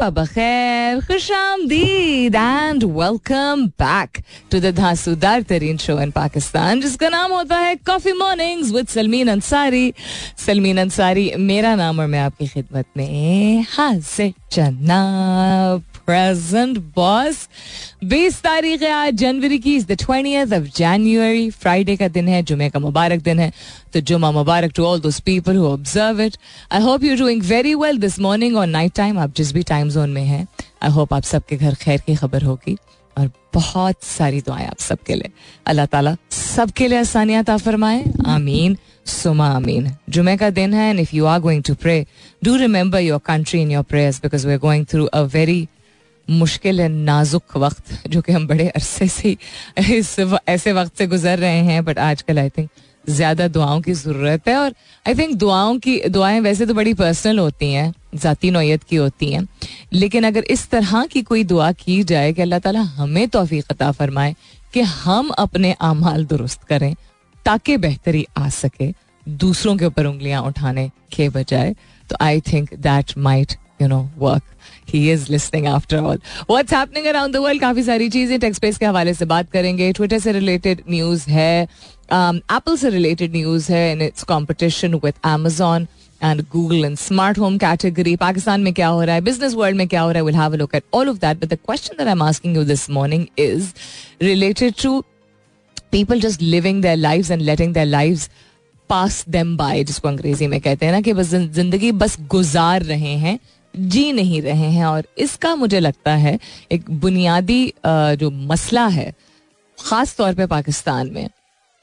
Sabah khair, खुशामदीद and welcome back to the धांसूदार तरीन show in Pakistan जिसका नाम होता है coffee mornings with Salmeen Ansari Salmeen Ansari मेरा नाम और मैं आपकी खिदमत में हाजिर जनाब प्रेजेंट बॉस बीस तारीख है आज, जनवरी की। Is the twentieth of January Friday का दिन है जुमे का मुबारक दिन है। तो जुमा मुबारक to all those people who observe it I hope you doing very well this morning और नाइट टाइम आप जिस भी टाइम जोन में हैं आई होप आप सबके घर खैर की खबर होगी। और बहुत सारी दुआएँ आप सबके लिए। अल्लाह ताला सबके लिए आसानियात फरमाए। आमीन। सुमा आमीन। जुमे का दिन है and if you are going to pray do remember your country in your prayers because we are going through a very मुश्किल नाजुक वक्त, जो कि हम बड़े अरसे से इस ऐसे वक्त से गुजर रहे हैं बट आजकल आई थिंक ज़्यादा दुआओं की ज़रूरत है और आई थिंक दुआओं की, दुआएँ वैसे तो बड़ी पर्सनल होती हैं, ज़ाती नोयत की होती हैं, लेकिन अगर इस तरह की कोई दुआ की जाए कि अल्लाह ताला हमें तोफ़ी अता फरमाए कि हम अपने अमाल दुरुस्त करें, ताकि बेहतरी आ सके, दूसरों के ऊपर उंगलियाँ उठाने के बजाय तो I think that might you know work he is listening after all happening around the world काफ़ी सारी चीज़ें टेक्सपेस के हवाले से बात करेंगे ट्विटर से रिलेटेड न्यूज़ है एप्पल से रिलेटेड न्यूज़ है in its competition with Amazon and Google and smart home category Pakistan में क्या हो रहा है बिज़नेस वर्ल्ड में क्या हो रहा है look at all of that but the question that I am asking you this morning is related to people just living their lives and letting their lives pass them by जिसको अंग्रेज़ी में कहते हैं ना कि बस ज़िंदगी बस गुजार रहे हैं जी नहीं रहे हैं और इसका मुझे लगता है एक बुनियादी जो मसला है ख़ास तौर पे पाकिस्तान में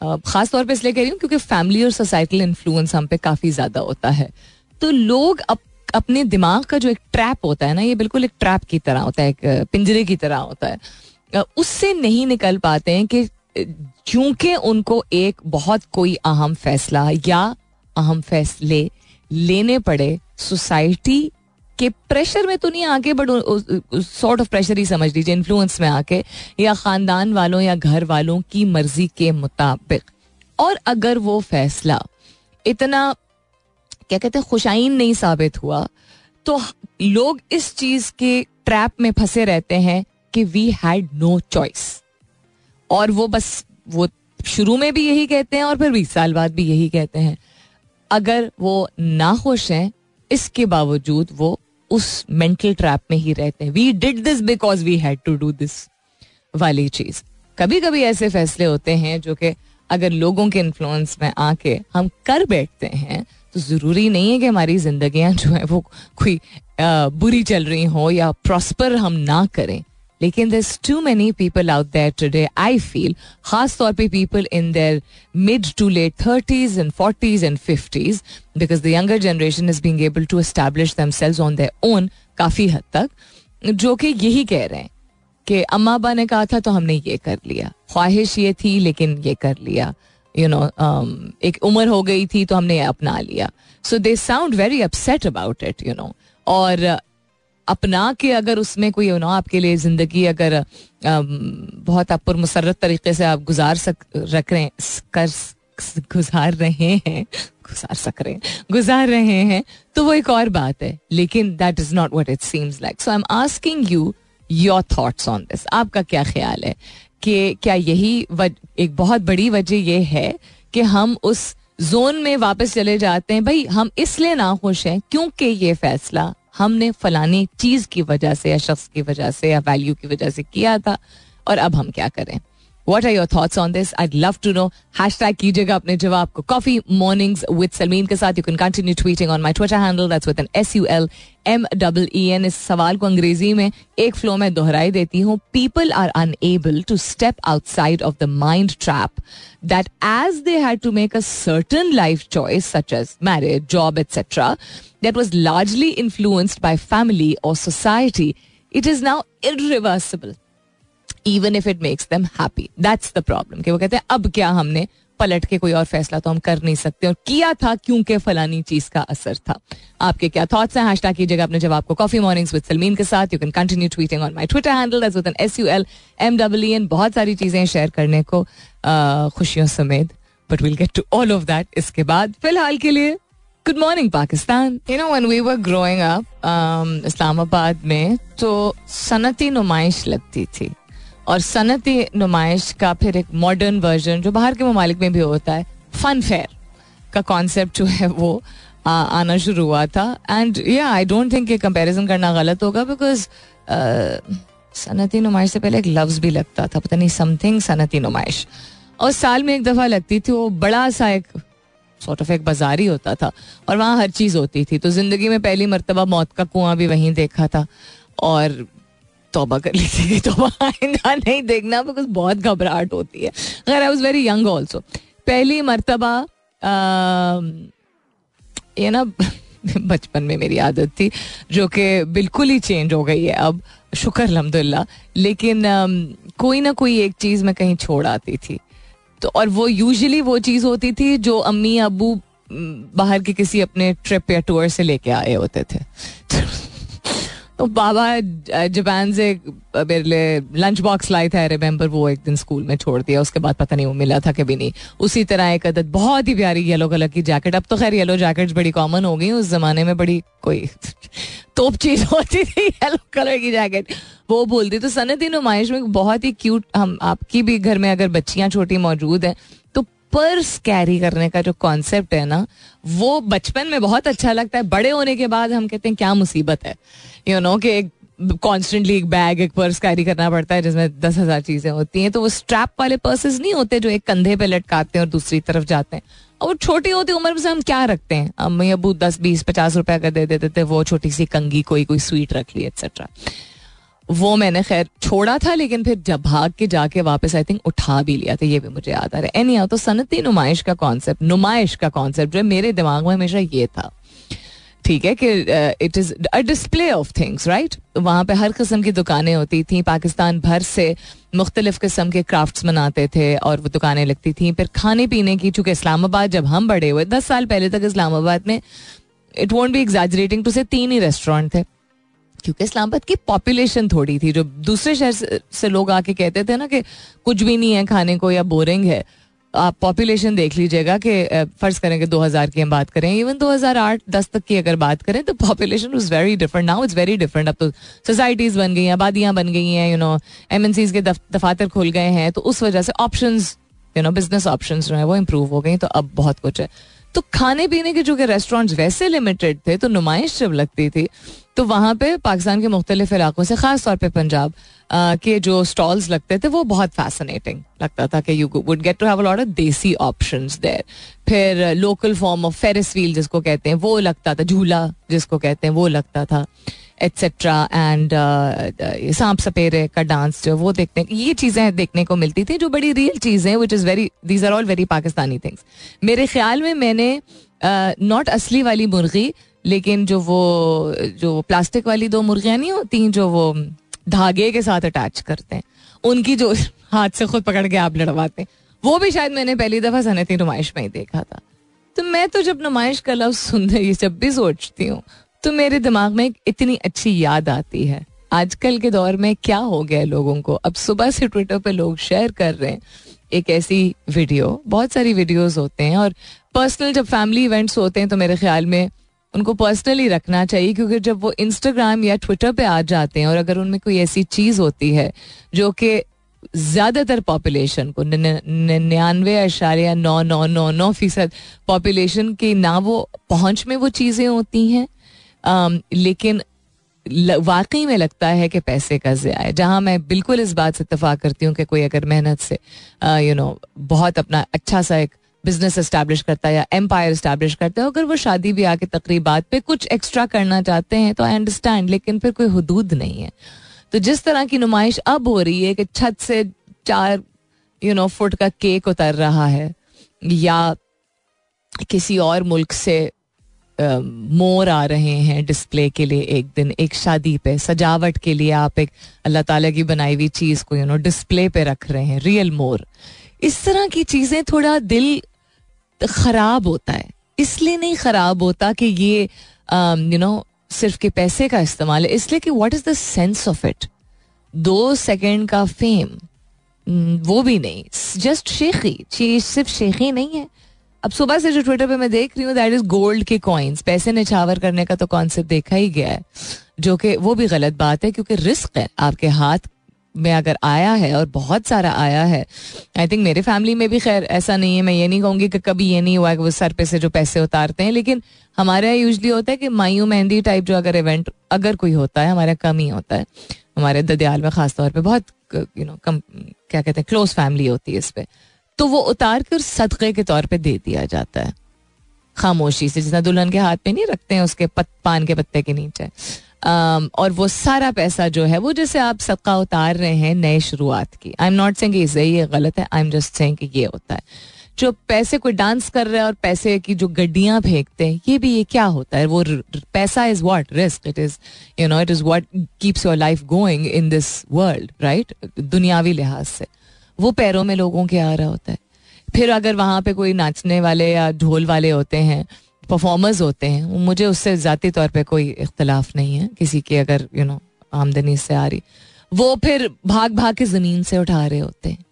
ख़ास तौर पे इसलिए कह रही हूँ क्योंकि फैमिली और सोसाइटल इन्फ्लुएंस हम पे काफ़ी ज़्यादा होता है। तो लोग अप, अपने दिमाग का जो एक ट्रैप होता है ना ये बिल्कुल एक ट्रैप की तरह होता है एक पिंजरे की तरह होता है। उससे नहीं निकल पाते हैं कि क्योंकि उनको एक बहुत कोई अहम फैसला या अहम फैसले लेने पड़े सोसाइटी के प्रेशर में तो नहीं आके बट सॉर्ट ऑफ़ प्रेशर ही समझ लीजिए इन्फ्लुएंस में आके, या खानदान वालों या घर वालों की मर्ज़ी के मुताबिक। और अगर वो फैसला इतना, क्या कहते हैं, खुशाइन नहीं साबित हुआ तो लोग इस चीज़ के ट्रैप में फंसे रहते हैं कि वी हैड नो चॉइस और वो बस, वो शुरू में भी यही कहते हैं और फिर बीस साल बाद भी यही कहते हैं। अगर वो ना खुश हैं, इसके बावजूद वो उस मेंटल ट्रैप में ही रहते हैं। We did this because we had to do this वाली चीज़। कभी कभी ऐसे फैसले होते हैं जो कि अगर लोगों के इन्फ्लुएंस में आके हम कर बैठते हैं तो ज़रूरी नहीं है कि हमारी जिंदगियाँ जो है वो कोई बुरी चल रही हो या प्रॉस्पर हम ना करें। लेकिन there too many people out there today I feel खास तौर पे people in their mid to late thirties and forties and fifties because the younger generation is being able to establish themselves on their own काफ़ी हद तक, जो कि यही कह रहे हैं कि अम्मा अब्बा ने कहा था तो हमने ये कर लिया। ख्वाहिश ये थी, लेकिन ये कर लिया। यू नो एक उम्र हो गई थी तो हमने अपना लिया। So they sound very upset about it you know और अपना के अगर उसमें कोई ना आपके लिए ज़िंदगी अगर बहुत आप पुरमसरत तरीके से आप गुजार सक, रख रहे, कर गुजार रहे हैं, गुजार सक रहे गुजार रहे हैं तो वो एक और बात है, लेकिन that is not what it seems like so I am asking you your thoughts on this आपका क्या ख्याल है? कि क्या यही एक बहुत बड़ी वजह यह है कि हम उस जोन में वापस चले जाते हैं, भाई, हम इसलिए ना खुश हैं क्योंकि ये फैसला हमने फलानी चीज़ की वजह से या शख्स की वजह से या वैल्यू की वजह से किया था और अब हम क्या करें? What are your thoughts on this I love to know hashtag कीजिएगा अपने जवाब को कॉफ़ी मॉर्निंग्स विद सलमीन के साथ you can continue tweeting on my Twitter handle that's with an S U L M double E N इस सवाल को अंग्रेज़ी में एक फ्लो में दोहराई देती हूँ people are unable to step outside of the mind trap that as they had to make a certain life choice such as marriage job etcetera that was largely influenced by family or society, it is now irreversible. Even if it makes them happy. That's the problem. कि वो कहते हैं, अब क्या हमने पलट के कोई और फैसला तो हम कर नहीं सकते और किया था क्योंकि फलानी चीज़ का असर था। आपके क्या थॉट्स हैं? हैश कीजिएगा अपने जवाब को। कॉफ़ी मॉर्निंग्स विद सलमीन के साथ। You can continue tweeting on my Twitter handle as with S U L M W N बहुत सारी चीज़ें शेयर करने को खुशियों समेत। But will get to all of that इसके बाद। फ़िलहाल के लिए good morning Pakistan you know when we were growing up Islamabad में तो सनती नुमाइश लगती थी। और सनती नुमाइश का फिर एक मॉडर्न वर्जन जो बाहर के ममालिक में भी होता है फन फेयर का कॉन्सेप्ट जो है वो आ, आना शुरू हुआ था। एंड या आई डोंट थिंक ये कंपैरिजन करना गलत होगा बिकॉज़ सनती नुमाइश से पहले एक लफ्ज भी लगता था पता नहीं समथिंग सनती नुमाइश। और साल में एक दफ़ा लगती थी वो बड़ा सा एक सॉर्ट ऑफ़ एक बाज़ार ही होता था और वहाँ हर चीज़ होती थी। तो ज़िंदगी में पहली मरतबा मौत का कुआँ भी वहीं देखा था। और तोबा कर ली थी। तोबा आइंदा नहीं देखना बिकॉज़ बहुत घबराहट होती है। अगर I was very young also पहली मरतबा ये ना, बचपन में मेरी आदत थी, जो कि बिल्कुल ही चेंज हो गई है अब। शुक्र, अलहमदिल्ला। लेकिन कोई ना कोई एक चीज़ मैं कहीं छोड़ आती थी। तो और वो यूजुअली वो चीज़ होती थी जो अम्मी, अबू बाहर के किसी अपने ट्रिप या टूर से लेके आए होते थे। तो बाबा जापान से मेरे लिए लंच बॉक्स लाए थे रिमेम्बर वो एक दिन स्कूल में छोड़ दिया, उसके बाद पता नहीं वो मिला था कभी नहीं। उसी तरह एक अदद बहुत ही प्यारी येलो कलर की जैकेट अब तो खैर येलो जैकेट्स बड़ी कॉमन हो गई, उस जमाने में बड़ी कोई तोप चीज़ होती थी येलो कलर की जैकेट वो बोलती तो सनती नुमाइश में बहुत ही क्यूट हम, आपकी भी घर में अगर बच्चियाँ छोटी मौजूद हैं पर्स कैरी करने का जो कॉन्सेप्ट है ना, वो बचपन में बहुत अच्छा लगता है। बड़े होने के बाद हम कहते हैं, क्या मुसीबत है? यू नो कि एक कॉन्स्टेंटली एक बैग एक पर्स कैरी करना पड़ता है, जिसमें दस हज़ार चीज़ें होती हैं। तो वो स्ट्रैप वाले पर्सेस नहीं होते जो एक कंधे पे लटकाते हैं और दूसरी तरफ़ जाते हैं। और छोटी होती उम्र में से हम क्या रखते हैं? अम्मी अबू दस, बीस, पचास रुपए का दे देते थे, वो छोटी सी कंगी कोई कोई स्वीट रख ली एक्सेट्रा वो मैंने खैर छोड़ा था, लेकिन फिर जब भाग के जाके वापस आई थिंक उठा भी लिया था, ये भी मुझे याद आ रहा है। एनी तो सनती नुमाइश का कॉन्सेप्ट नुमाइश का कॉन्सेप्ट जो मेरे दिमाग में हमेशा ये था। ठीक है कि it is a display of things right वहाँ पे हर किस्म की दुकानें होती थी, पाकिस्तान भर से मुख्तलिफ़ किस्म के क्राफ्ट्स बनाते थे और वो दुकानें लगती थी। फिर खाने पीने की, चूँकि इस्लामाबाद जब हम बड़े हुए, दस साल पहले तक इस्लामाबाद में it won't be exaggerating to say तीन ही रेस्टोरेंट थे। क्योंकि इस्लामाबाद की पॉपुलेशन थोड़ी थी, जो दूसरे शहर से लोग आके कहते थे ना कि कुछ भी नहीं है खाने को या बोरिंग है, आप पॉपुलेशन देख लीजिएगा कि फ़र्ज़ करें कि 2000 की हम बात करें इवन 2008 10 तक की अगर बात करें तो population was very different now it's very different अब तो सोसाइटीज बन गई हैं, आबादियाँ बन गई हैं यू नो एम के दफातर खुल गए हैं तो उस वजह से option you know business option जो है, वो इम्प्रूव हो गई तो अब बहुत कुछ है। तो खाने पीने के जो कि रेस्टोरेंट्स वैसे लिमिटेड थे तो नुमाइश जब लगती थी तो वहाँ पे पाकिस्तान के मुख्तलिफ़ इलाकों से खास तौर पे पंजाब के जो स्टॉल्स लगते थे, वो बहुत फैसिनेटिंग लगता था कि you would get to have lot of desi option there फिर local form of Ferris wheel जिसको कहते हैं, वो लगता था, झूला जिसको कहते हैं, वो लगता था। एट्सेट्रा एंड सांप सपेरे का डांस जो वो देखते हैं ये चीज़ें देखने को मिलती थी जो बड़ी रियल चीज़ें which is very these are all very Pakistani things मेरे ख्याल में मैंने नॉट uh, असली वाली मुर्गी लेकिन जो वो जो प्लास्टिक वाली दो मुर्गियाँ नहीं होती जो वो धागे के साथ अटैच करते हैं उनकी जो हाथ से खुद पकड़ के आप लड़वाते हैं वो भी शायद मैंने पहली दफ़ा सनती नुमाइश में ही देखा था। तो मैं तो जब नुमाइश का लफ्ज सुन रही जब भी सोचती हूँ तो मेरे दिमाग में इतनी अच्छी याद आती है। आजकल के दौर में क्या हो गया लोगों को? अब सुबह से ट्विटर पे लोग शेयर कर रहे हैं। एक ऐसी वीडियो, बहुत सारी वीडियोस होते हैं और पर्सनल जब फैमिली इवेंट्स होते हैं तो मेरे ख्याल में उनको पर्सनली रखना चाहिए क्योंकि जब वो इंस्टाग्राम या ट्विटर पे आ जाते हैं और अगर उनमें कोई ऐसी चीज़ होती है जो कि ज़्यादातर पॉपुलेशन को निन्यानवे अशारिया नौ नौ नौ नौ फ़ीसद पॉपुलेशन की ना वो पहुँच में वो चीज़ें होती हैं। लेकिन वाकई में लगता है कि पैसे का ज़्या है। जहाँ मैं बिल्कुल इस बात से इतफाक करती हूँ कि कोई अगर मेहनत से यू नो बहुत अपना अच्छा सा एक बिज़नेस इस्टेब्लिश करता है या एम्पायर इस्टेब्लिश करता है, अगर वो शादी ब्याह के तकरीबात पे कुछ एक्स्ट्रा करना चाहते हैं तो आई अंडरस्टैंड लेकिन फिर कोई हदूद नहीं है। तो जिस तरह की नुमाइश अब हो रही है कि छत से चार यू नो फुट का केक उतर रहा है, या किसी और मुल्क से मोर आ रहे हैं डिस्प्ले के लिए एक दिन, एक शादी पे, सजावट के लिए आप एक अल्लाह ताला की बनाई हुई चीज़ को यू नो डिस्प्ले पे रख रहे हैं रियल मोर। इस तरह की चीज़ें थोड़ा दिल खराब होता है। इसलिए नहीं खराब होता कि ये यू नो सिर्फ़ के पैसे का इस्तेमाल है, इसलिए कि what is the sense of it दो सेकेंड का फेम वो भी नहीं। जस्ट शेखी, चीज़ सिर्फ़ शेखी नहीं है। अब सुबह से जो ट्विटर पे मैं देख रही हूँ दैट इज़ गोल्ड के कॉइन्स पैसे निछावर करने का तो कॉन्सेप्ट देखा ही गया है, जो कि वो भी गलत बात है, क्योंकि रिस्क है आपके हाथ में अगर आया है और बहुत सारा आया है। आई थिंक मेरे फैमिली में भी खैर ऐसा नहीं है, मैं ये नहीं कहूँगी कि कभी ये नहीं हुआ कि वो सर पे से जो पैसे उतारते हैं, लेकिन हमारे यहाँ यूजली होता है कि मायू मेहंदी टाइप जो अगर इवेंट अगर कोई होता है, हमारे कम ही होता है। हमारे ददयाल में खासतौर पर बहुत यू नो कम, क्या कहते हैं क्लोज फैमिली होती है इस पर तो वो उतार कर सदक़े के तौर पे दे दिया जाता है। खामोशी से जितना दुल्हन के हाथ में नहीं रखते हैं उसके पत, पान के पत्ते के नीचे। um, और वो सारा पैसा जो है वो जैसे आप सदका उतार रहे हैं नए शुरुआत की। आई एम नॉट सेइंग ये गलत है आई एम जस्ट सेइंग कि ये होता है। जो पैसे कोई डांस कर रहा है और पैसे की जो गड्डियाँ फेंकते हैं ये भी ये क्या होता है? वो पैसा is what risk it is you know it is what keeps your life going in this world right दुनियावी लिहाज से। वो पैरों में लोगों के आ रहा होता है। फिर अगर वहाँ पे कोई नाचने वाले या ढोल वाले होते हैं परफॉर्मर्स होते हैं मुझे उससे ज़ाती तौर पे कोई इख्तलाफ नहीं है, किसी की अगर यू नो आमदनी से आ रही। वो फिर भाग भाग के ज़मीन से उठा रहे होते हैं,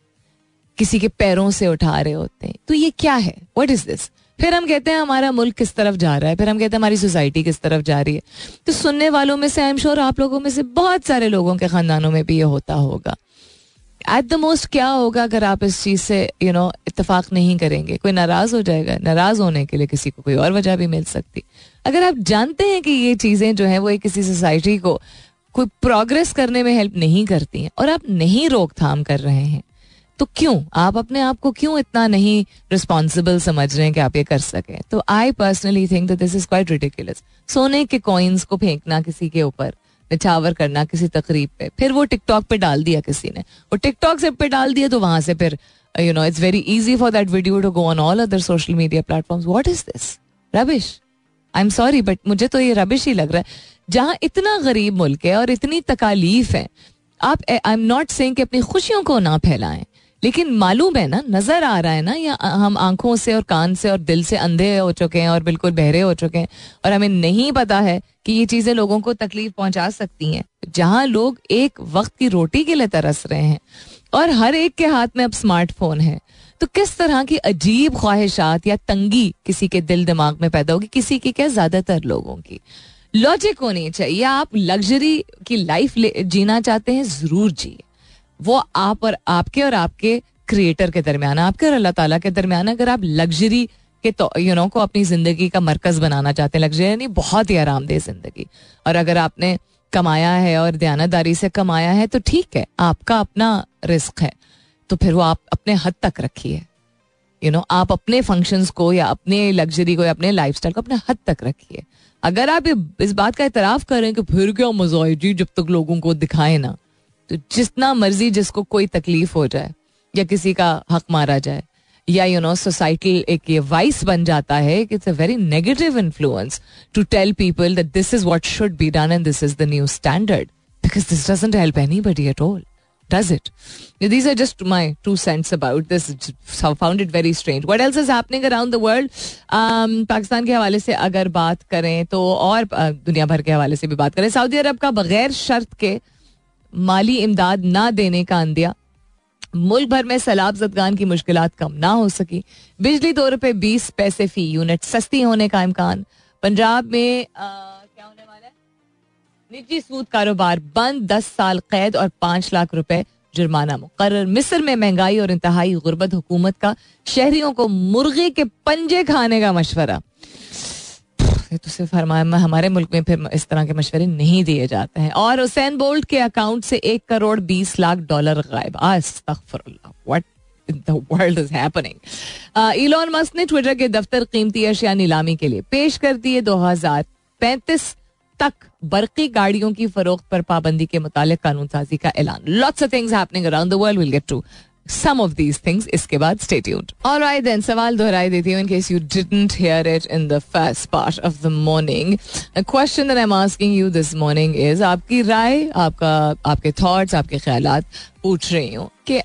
किसी के पैरों से उठा रहे होते हैं। तो ये क्या है? वट इज़ दिस फिर हम कहते हैं हमारा मुल्क किस तरफ़ जा रहा है? फिर हम कहते हैं हमारी सोसाइटी किस तरफ़ जा रही है? तो सुनने वालों में से, आई एम श्योर आप लोगों में से बहुत सारे लोगों के खानदानों में भी ये होता होगा। एट द मोस्ट क्या होगा अगर आप इस चीज़ से यू नो इतफाक नहीं करेंगे? कोई नाराज़ हो जाएगा, नाराज़ होने के लिए किसी को कोई और वजह भी मिल सकती। अगर आप जानते हैं कि ये चीज़ें जो है, वो एक किसी सोसाइटी को कोई प्रोग्रेस करने में हेल्प नहीं करती हैं और आप नहीं रोकथाम कर रहे हैं तो क्यों? आप अपने आप को क्यों इतना नहीं रिस्पॉन्सिबल समझ रहे हैं कि आप ये कर सकें? तो I personally think this is quite ridiculous सोने के कॉइन्स को फेंकना किसी के ऊपर निछावर करना किसी तकरीब पे। फिर वो टिकटॉक पे डाल दिया किसी ने। वो टिकटॉक से पे डाल दिया तो वहाँ से फिर you know it's very easy for that video to go on all other social media platform what is this rubbish I am sorry but मुझे तो ये रबिश ही लग रहा है। जहाँ इतना गरीब मुल्क है और इतनी तकालीफ है, आप आई एम नॉट सेइंग कि अपनी खुशियों को ना फैलाएँ। लेकिन मालूम है ना, नज़र आ रहा है ना, या हम आँखों से और कान से और दिल से अंधे हो चुके हैं और बिल्कुल बहरे हो चुके हैं और हमें नहीं पता है कि ये चीज़ें लोगों को तकलीफ़ पहुँचा सकती हैं। जहाँ लोग एक वक्त की रोटी के लिए तरस रहे हैं और हर एक के हाथ में अब स्मार्टफ़ोन है। तो किस तरह की अजीब ख्वाहिशात या तंगी किसी के दिल दिमाग में पैदा होगी, किसी की क्या ज़्यादातर लोगों की? लॉजिक होनी चाहिए। आप लग्जरी की लाइफ जीना चाहते हैं, ज़रूर जिए। वो आप और आपके और आपके क्रिएटर के दरमियान आपके और अल्लाह ताला के दरमियान अगर आप लग्जरी के तो यू नो को अपनी ज़िंदगी का मरकज बनाना चाहते हैं लग्जरी यानी बहुत ही आरामदेह ज़िंदगी। और अगर आपने कमाया है और दयानादारी से कमाया है तो ठीक है, आपका अपना रिस्क है। तो फिर वो आप अपने हद तक रखिए। यू नो आप अपने फ़ंक्शंस को या अपने लग्जरी को या अपने लाइफस्टाइल को अपने हद तक रखिए। अगर आप इस बात का इतराफ करें कि फिर क्या मज़ा जी जब तक लोगों को दिखाए ना। तो जितना मर्ज़ी जिसको कोई तकलीफ़ हो जाए या किसी का हक मारा जाए या यू नो सोसाइटी एक ये वाइस बन जाता है कि it's a very negative influence to tell people that this is what should be done and this is the new standard because this doesn't help anybody at all does it? These are just my two cents about this. So found it very strange. What else is happening around the world? Um, Pakistan के हवाले से अगर बात करें तो और दुनिया भर के हवाले से भी बात करें सऊदी अरब का बगैर शर्त के माली इमदाद ना देने का अंदिया। मुल्क भर में सैलाब जदगान की मुश्किल कम ना हो सकी। बिजली दो रुपए बीस पैसे फ़ी यूनिट सस्ती होने का इम्कान। पंजाब में आ, क्या होने वाला है? निजी सूद कारोबार बंद दस साल कैद और पाँच लाख रुपए जुर्माना मुकर मिस्र में महँगाई और इंतहाई गुर्बत हुकूमत का शहरियों को मुर्गे के पंजे खाने का मशवरा। तो सिर्फ़ हमारे मुल्क में फिर इस तरह के मशवरे नहीं दिए जाते हैं। और हुसैन बोल्ट के अकाउंट से एक करोड़ बीस लाख डॉलर गायब। What world is happening Elon Musk ने ट्विटर के दफ्तर कीमती अशिया नीलामी के लिए पेश कर दिए दो हज़ार पैंतीस तक बरकी गाड़ियों की फरोख्त पर पाबंदी के मुतालिक कानून साजी का ऐलान। Lots of things happening around the world will get to some of these things इसके बाद tuned. All right then सवाल दोहराई देती हूँ you didn't hear it in the first part of the morning. A question that I'm asking you this morning is आपकी राय आपका आपके thoughts आपके ख्यालात पूछ रही हूँ कि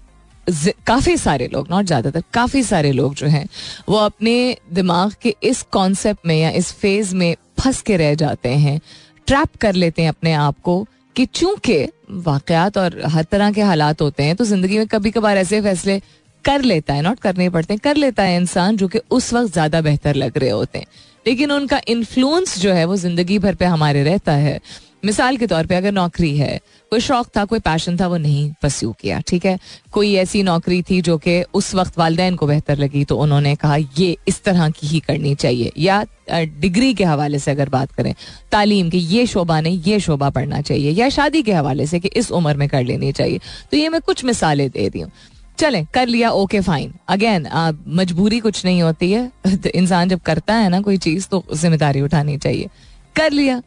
काफ़ी सारे लोग नॉट ज़्यादातर काफ़ी सारे लोग जो हैं वो अपने दिमाग के इस कॉन्सेप्ट में या इस फ़ेज़ में फंस के रह जाते हैं ट्रैप कर लेते हैं अपने आप को कि चूँकि वाकयात और हर तरह के हालात होते हैं तो ज़िंदगी में कभी कभार ऐसे फैसले कर लेता है नॉट करने पड़ते हैं। कर लेता है इंसान जो कि उस वक्त ज़्यादा बेहतर लग रहे होते हैं। लेकिन उनका इन्फ्लुएंस जो है, वो ज़िंदगी भर पे हमारे रहता है। मिसाल के तौर पे अगर नौकरी है, कोई शौक था, कोई पैशन था, वो नहीं पस्यू किया, ठीक है? कोई ऐसी नौकरी थी जो कि उस वक्त वालदेन को बेहतर लगी तो उन्होंने कहा, ये इस तरह की ही करनी चाहिए। या डिग्री के हवाले से अगर बात करें, तालीम की ये शोबा ने ये शोबा पढ़ना चाहिए, या शादी के हवाले से कि इस उम्र में कर लेनी चाहिए। तो ये मैं कुछ मिसालें दे दी हूँ। चलें, कर लिया, ओके फाइन अगेन मजबूरी कुछ नहीं होती है। इंसान जब करता है ना कोई चीज़ तो ज़िम्मेदारी उठानी चाहिए। कर लिया।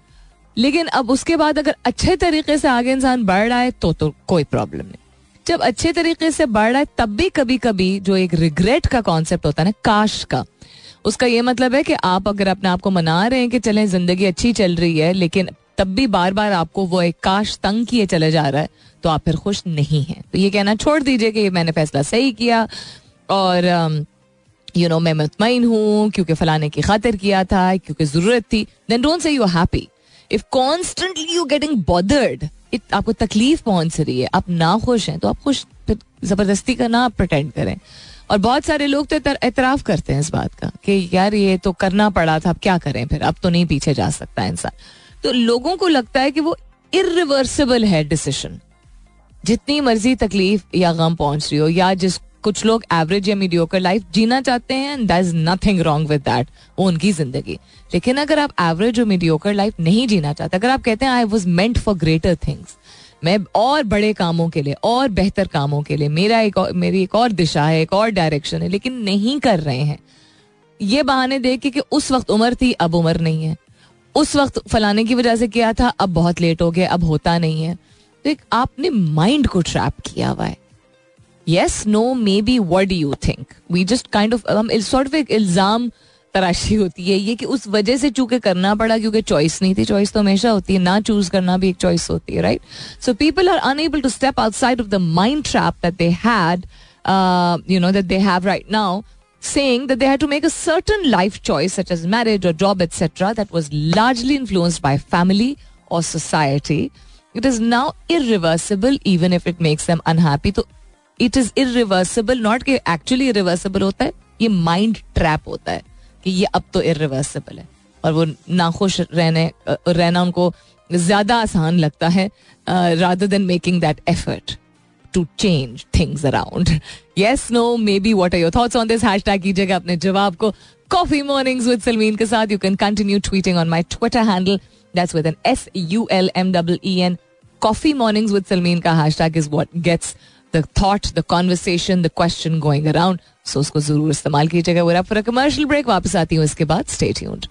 लेकिन अब उसके बाद अगर अच्छे तरीके से आगे इंसान बढ़ रहा है तो तो कोई प्रॉब्लम नहीं। जब अच्छे तरीके से बढ़ रहा है, तब भी कभी कभी जो एक रिग्रेट का कॉन्सेप्ट होता है ना, काश का, उसका ये मतलब है कि आप अगर अपने आप को मना रहे हैं कि चलें, ज़िंदगी अच्छी चल रही है, लेकिन तब भी बार बार आपको वो एक काश तंग किए चले जा रहा है तो आप फिर खुश नहीं हैं। तो ये कहना छोड़ दीजिए कि मैंने फैसला सही किया और यू नो मैं मुतमिन हूँ, क्योंकि फलाने की खातिर किया था, क्योंकि ज़रूरत थी। Then don't say you happy if constantly you getting bothered आपको तकलीफ़ पहुँच रही है, आप ना खुश हैं तो आप खुश ज़बरदस्ती का ना प्रटेंड करें। और बहुत सारे लोग तो एतराफ करते हैं इस बात का, कि यार ये तो करना पड़ा था, अब क्या करें फिर? अब तो नहीं पीछे जा सकता इंसान। तो लोगों को लगता है कि वो इरिवर्सिबल है डिसीशन जितनी मर्ज़ी तकलीफ़ या गम पहुँच रही हो, या जिस कुछ लोग एवरेज या मीडियोकर लाइफ जीना चाहते हैं that is nothing wrong with that वो उनकी ज़िंदगी। लेकिन अगर आप एवरेज और मीडियोकर लाइफ नहीं जीना चाहते अगर आप कहते हैं I was meant for greater things मैं और बड़े कामों के लिए और बेहतर कामों के लिए मेरा एक और, मेरी एक और दिशा है एक और डायरेक्शन है लेकिन नहीं कर रहे हैं। ये बहाने दे के कि उस वक्त उम्र थी अब उम्र नहीं है। उस वक्त फलाने की वजह से किया था अब बहुत लेट हो गया अब होता नहीं है। तो एक आपने माइंड को ट्रैप किया हुआ है। yes no maybe what you think we just kind of sort of एक इल्जाम तराशी होती है ये कि उस वजह से चूंकि करना पड़ा क्योंकि चॉइस नहीं थी चॉइस तो हमेशा होती है ना चूज करना भी एक चॉइस होती है right so people are unable to step outside of the mind trap that they had you know that they have right now saying that they had to make a certain life choice such as marriage or job etc that was largely influenced by family or society it is now irreversible even if it makes them unhappy तो it is irreversible not कि actually irreversible होता है, ये mind trap होता है कि ये अब तो इरिवर्सिबल है। और वो नाखुश रहने, रहना उनको ज़्यादा आसान लगता है rather than making that effort to change things around yes no maybe what are your thoughts on this hashtag कीजिएगा अपने जवाब को। कॉफ़ी मॉर्निंग्स विद सलमीन के साथ you can continue tweeting on my Twitter handle that's with an S U L M double E N coffee mornings with Salmeen का hashtag is what gets the thought the conversation the question going around so उसको ज़रूर इस्तेमाल कीजिएगा वो for commercial break वापस आती हूँ इसके बाद stay tuned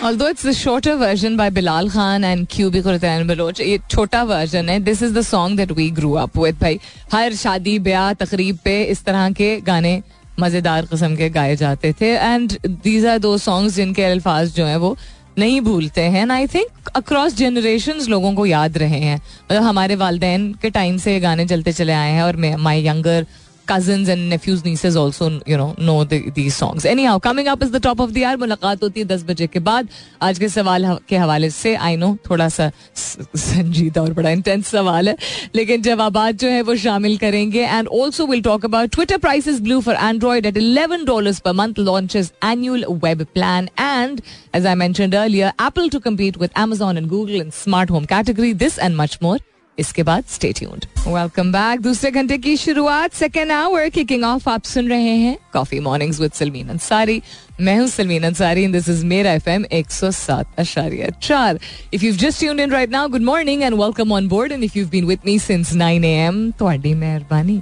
Although it's the shorter version by Bilal Khan and QB Qurtan Baloch, ये छोटा वर्जन है this is the song that we grew up with भाई हर शादी ब्याह तकरीब पे इस तरह के गाने मज़ेदार किस्म के गाए जाते थे। एंड दीज आर दो सॉन्ग्स जिनके अल्फाज जो है वो नहीं भूलते हैं। आई थिंक अक्रॉस जनरेशन लोगों को याद रहे हैं। मतलब हमारे वालदेन के टाइम से ये गाने चलते चले आए हैं और my younger cousins and nephews nieces also you know know the, these songs anyhow coming up is the top of the hour मुलाकात होती है दस बजे के बाद आज के सवाल के हवाले से आई नो थोड़ा सा संजीदा और बड़ा इंटेंस सवाल है लेकिन जवाब जो है वो शामिल करेंगे and also will talk about Twitter prices blue for Android at eleven dollars per month launches annual web plan and as I mentioned earlier, Apple to compete with Amazon and Google in smart home category. This and much more इसके बाद stay tuned welcome back दूसरे घंटे की शुरुआत second hour kicking of आप सुन रहे हैं coffee mornings with Salmeen Ansari मैं हूं Salmeen Ansari and this is मेरा एफएम 107 अशारिया चार if you just tuned in right now good morning and welcome on board and if you been with me since 9 AM ਤੁਹਾਡੀ ਮਿਹਰਬਾਨੀ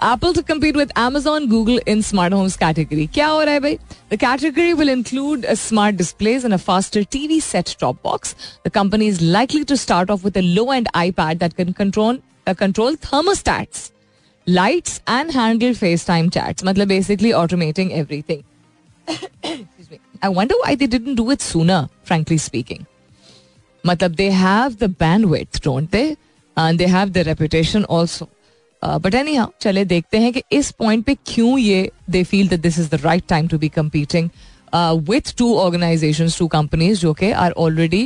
Apple to compete with Amazon, Google in smart homes category. क्या हो रहा है भाई? The category will include a smart displays and a faster TV set-top box. The company is likely to start off with a low-end iPad that can control uh, control thermostats, lights, and handle FaceTime chats. मतलब basically automating everything. Excuse me. I wonder why they didn't do it sooner, frankly speaking. Matlab, they have the bandwidth, don't they? And they have the reputation also. But any हाँ चले देखते हैं कि इस point पे क्यों ये they feel that this is the right time to be competing with two organization two companies जो कि are already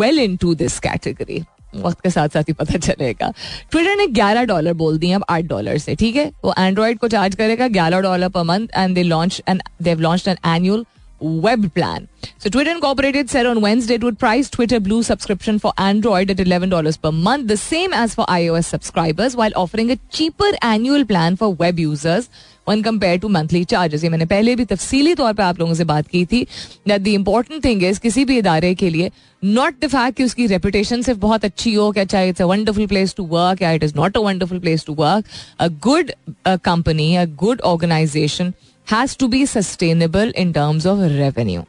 well into this category वक्त के साथ साथ ही पता चलेगा। ट्विटर ने 11 डॉलर बोल दिए अब 8 डॉलर से, ठीक है? वो एंड्रॉयड को चार्ज करेगा 11 dollar per month and they launch and they've launch an annual web plan. So Twitter Incorporated said on Wednesday it would price Twitter Blue subscription for Android at $11 per month, the same as for iOS subscribers, while offering a cheaper annual plan for web users when compared to monthly charges. ये मैंने पहले भी तफसीली तौर पे आप लोगों से बात की थी that the important thing is किसी भी इदारे के लिए नॉट द फैक्ट कि उसकी रेपुटेशन सिर्फ बहुत अच्छी हो क्या चाहे it's a wonderful place to work या it is not a wonderful place to work a good company a good organization has to be sustainable in terms of revenue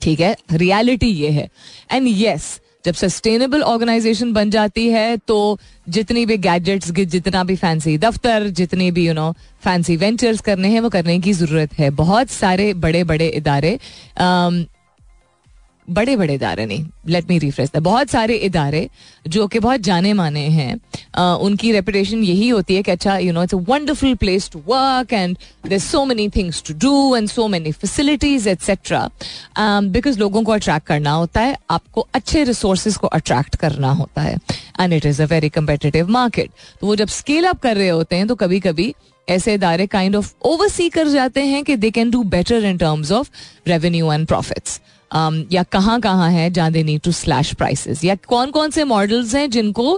ठीक है? रियलिटी ये है. एंड यस जब sustainable organization बन जाती है तो जितनी भी गैजेट्स जितना भी फैंसी दफ्तर, जितनी भी यू नो फैंसी वेंचर्स करने हैं, वो करने की ज़रूरत है। बहुत सारे बड़े बड़े इदारे बड़े बड़े इदारे नहीं लेट मी रिफ्रेश बहुत सारे इदारे जो कि बहुत जाने माने हैं उनकी रेपुटेशन यही होती है कि अच्छा you know it's a wonderful place to work and there so many things to do and so many facilities etcetera because लोगों को अट्रैक्ट करना होता है, आपको अच्छे रिसोर्सेज को अट्रैक्ट करना होता है. And it is a very competitive market तो वो जब स्केल अप कर रहे होते हैं तो कभी कभी ऐसे इदारे काइंड ऑफ़ ओवरसी कर जाते हैं कि they can do better in terms of revenue and profits या कहाँ कहाँ है जहाँ they need to slash prices या कौन कौन से मॉडल्स हैं जिनको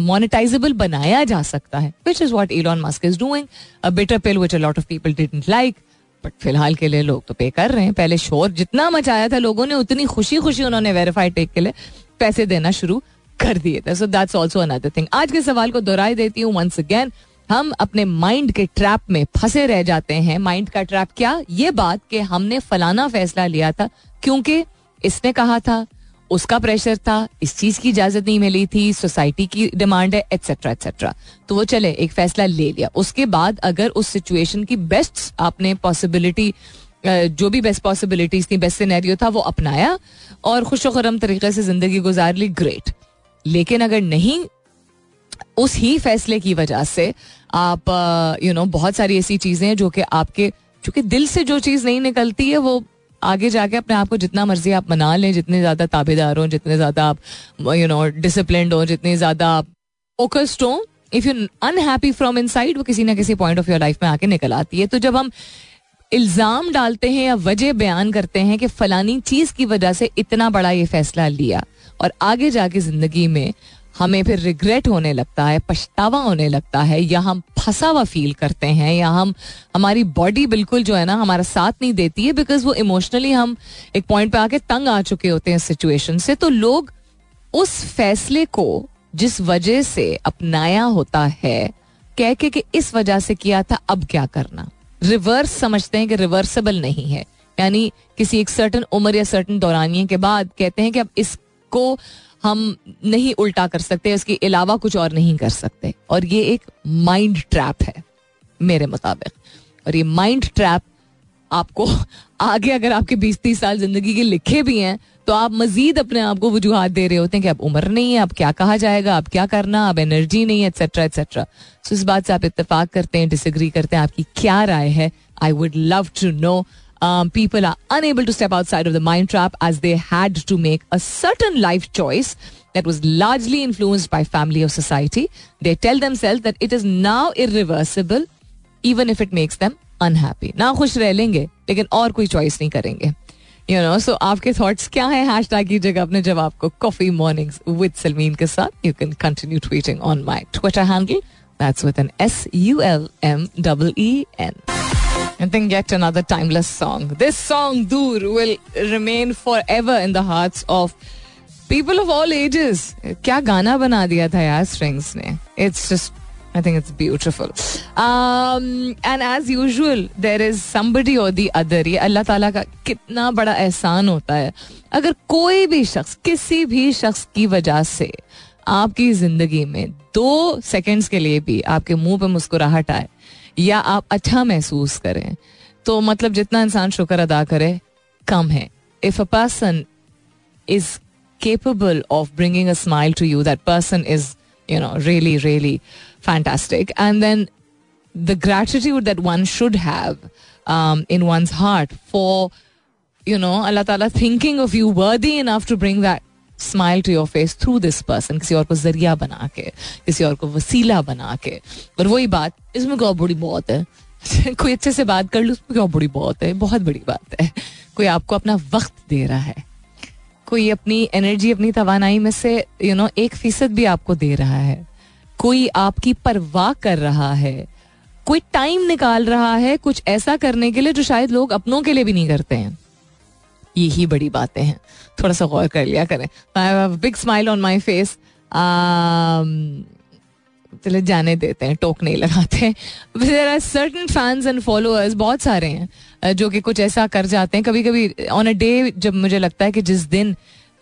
मोनेटाइजेबल uh, बनाया जा सकता है? Which is what Elon Musk is doing a bitter pill which a lot of people didn't like but फ़िलहाल के लिए लोग तो पे कर रहे हैं। पहले शोर जितना मचाया था लोगों ने उतनी खुशी खुशी उन्होंने वेरीफाइड टेक के लिए पैसे देना शुरू कर दिए थे। So that's also another thing आज के सवाल को दोहराई देती हूँ वंस अगेन हम अपने माइंड के ट्रैप में फंसे रह जाते हैं। माइंड का ट्रैप क्या? ये बात कि हमने फलाना फैसला लिया था, क्योंकि इसने कहा था, उसका प्रेशर था, इस चीज़ की इजाज़त नहीं मिली थी सोसाइटी की डिमांड है एटसेट्रा एटसेट्रा तो वो चले, एक फैसला ले लिया। उसके बाद अगर उस सिचुएशन की बेस्ट आपने पॉसिबिलिटी जो भी बेस्ट पॉसिबिलिटीज थी बेस्ट सिनेरियो था, वो अपनाया और खुश खुरम तरीके से ज़िंदगी गुजार ली ग्रेट लेकिन अगर नहीं उस ही फैसले की वजह से आप यू नो बहुत सारी ऐसी चीज़ें हैं जो कि आपके, चूँकि दिल से जो चीज़ नहीं निकलती है, वो आगे जाके अपने आप को जितना मर्ज़ी आप मना लें, जितने ज़्यादा ताबेदार हो, जितने ज़्यादा आप यू नो डिसिप्लिन हो, जितने ज़्यादा आप फोकस्ड हो if you unhappy from in वो किसी ना किसी पॉइंट ऑफ़ योर लाइफ में आके निकल आती है। तो जब हम इल्ज़ाम डालते हैं या वजह बयान करते हैं कि फलानी चीज़ की वजह से इतना बड़ा ये फैसला लिया और आगे जाके ज़िंदगी में हमें फिर रिग्रेट होने लगता है, पछतावा होने लगता है, या हम फंसा हुआ फील करते हैं, या हम, हमारी बॉडी बिल्कुल जो है ना, हमारा साथ नहीं देती है बिकॉज़ वो इमोशनली हम एक पॉइंट पे आके तंग आ चुके होते हैं सिचुएशन से। तो लोग उस फैसले को जिस वजह से अपनाया होता है, कह के कि इस वजह से किया था, अब क्या करना? रिवर्स समझते हैं कि रिवर्सेबल नहीं है। यानी किसी एक सर्टन उम्र या सर्टन दौरानिए के बाद कहते हैं कि अब इसको हम नहीं उल्टा कर सकते, इसके अलावा कुछ और नहीं कर सकते। और ये एक माइंड ट्रैप है, मेरे मुताबिक। और ये माइंड ट्रैप आपको आगे अगर आपके बीस तीस साल ज़िंदगी के लिखे भी हैं तो आप मजीद अपने आप को वजूहत दे रहे होते हैं कि अब उम्र नहीं है, अब क्या कहा जाएगा, अब क्या करना, अब एनर्जी नहीं है एक्सेट्रा एक्सेट्रा सो इस बात से आप इतफाक करते हैं डिसग्री करते हैं, आपकी क्या राय है? I would love to know um, people are unable to step outside of the mind trap as they had to make a certain life choice that was largely influenced by family or society. They tell themselves that it is now irreversible, even if it makes them unhappy. ना खुश रह लेंगे लेकिन और कोई choice नहीं करेंगे you know सो आपके थॉट्स क्या है हैश टैग कीजिएगा अपने जवाब को कॉफी मॉर्निंग्स विद सलमीन के साथ you can continue tweeting on my Twitter handle that's with N S U L M double E N and then get another timeless song. This song, Dur, will remain forever in the hearts of people of all ages. क्या गाना बना दिया था यार strings ने. It's just I think it's beautiful. Um, and as usual, there is somebody or the other. ये अल्लाह ताला का कितना बड़ा एहसान होता है अगर कोई भी शख्स किसी भी शख्स की वजह से आपकी ज़िंदगी में दो सेकंड्स के लिए भी आपके मुँह पे मुस्कुराहट आए या आप अच्छा महसूस करें तो मतलब जितना इंसान शुक्र अदा करे कम है if a person is capable of bringing a smile to you that person is know really really fantastic and then the gratitude that one should have um, in one's heart for you know Allah Ta'ala thinking of you worthy enough to bring that smile to your face through this person किसी और को ज़रिया बना के किसी और को वसीला बना के। और वही बात इसमें क्या बड़ी बहुत है। कोई अच्छे से बात कर लो उसमें क्या बड़ी बहुत है? बहुत बड़ी बात है। कोई आपको अपना वक्त दे रहा है। कोई अपनी एनर्जी अपनी तवानाई में से यू you नो know, एक फ़ीसद भी आपको दे रहा है। कोई आपकी परवाह कर रहा है। कोई टाइम निकाल रहा है कुछ ऐसा करने के लिए जो शायद लोग अपनों के लिए भी नहीं करते हैं। यही बड़ी बातें हैं। थोड़ा सा गौर कर लिया करें। Big smile on my face चले जाने देते हैं, टोक नहीं लगाते there are certain fans and followers बहुत सारे हैं जो कि कुछ ऐसा कर जाते हैं। कभी कभी ऑन अ डे जब मुझे लगता है कि जिस दिन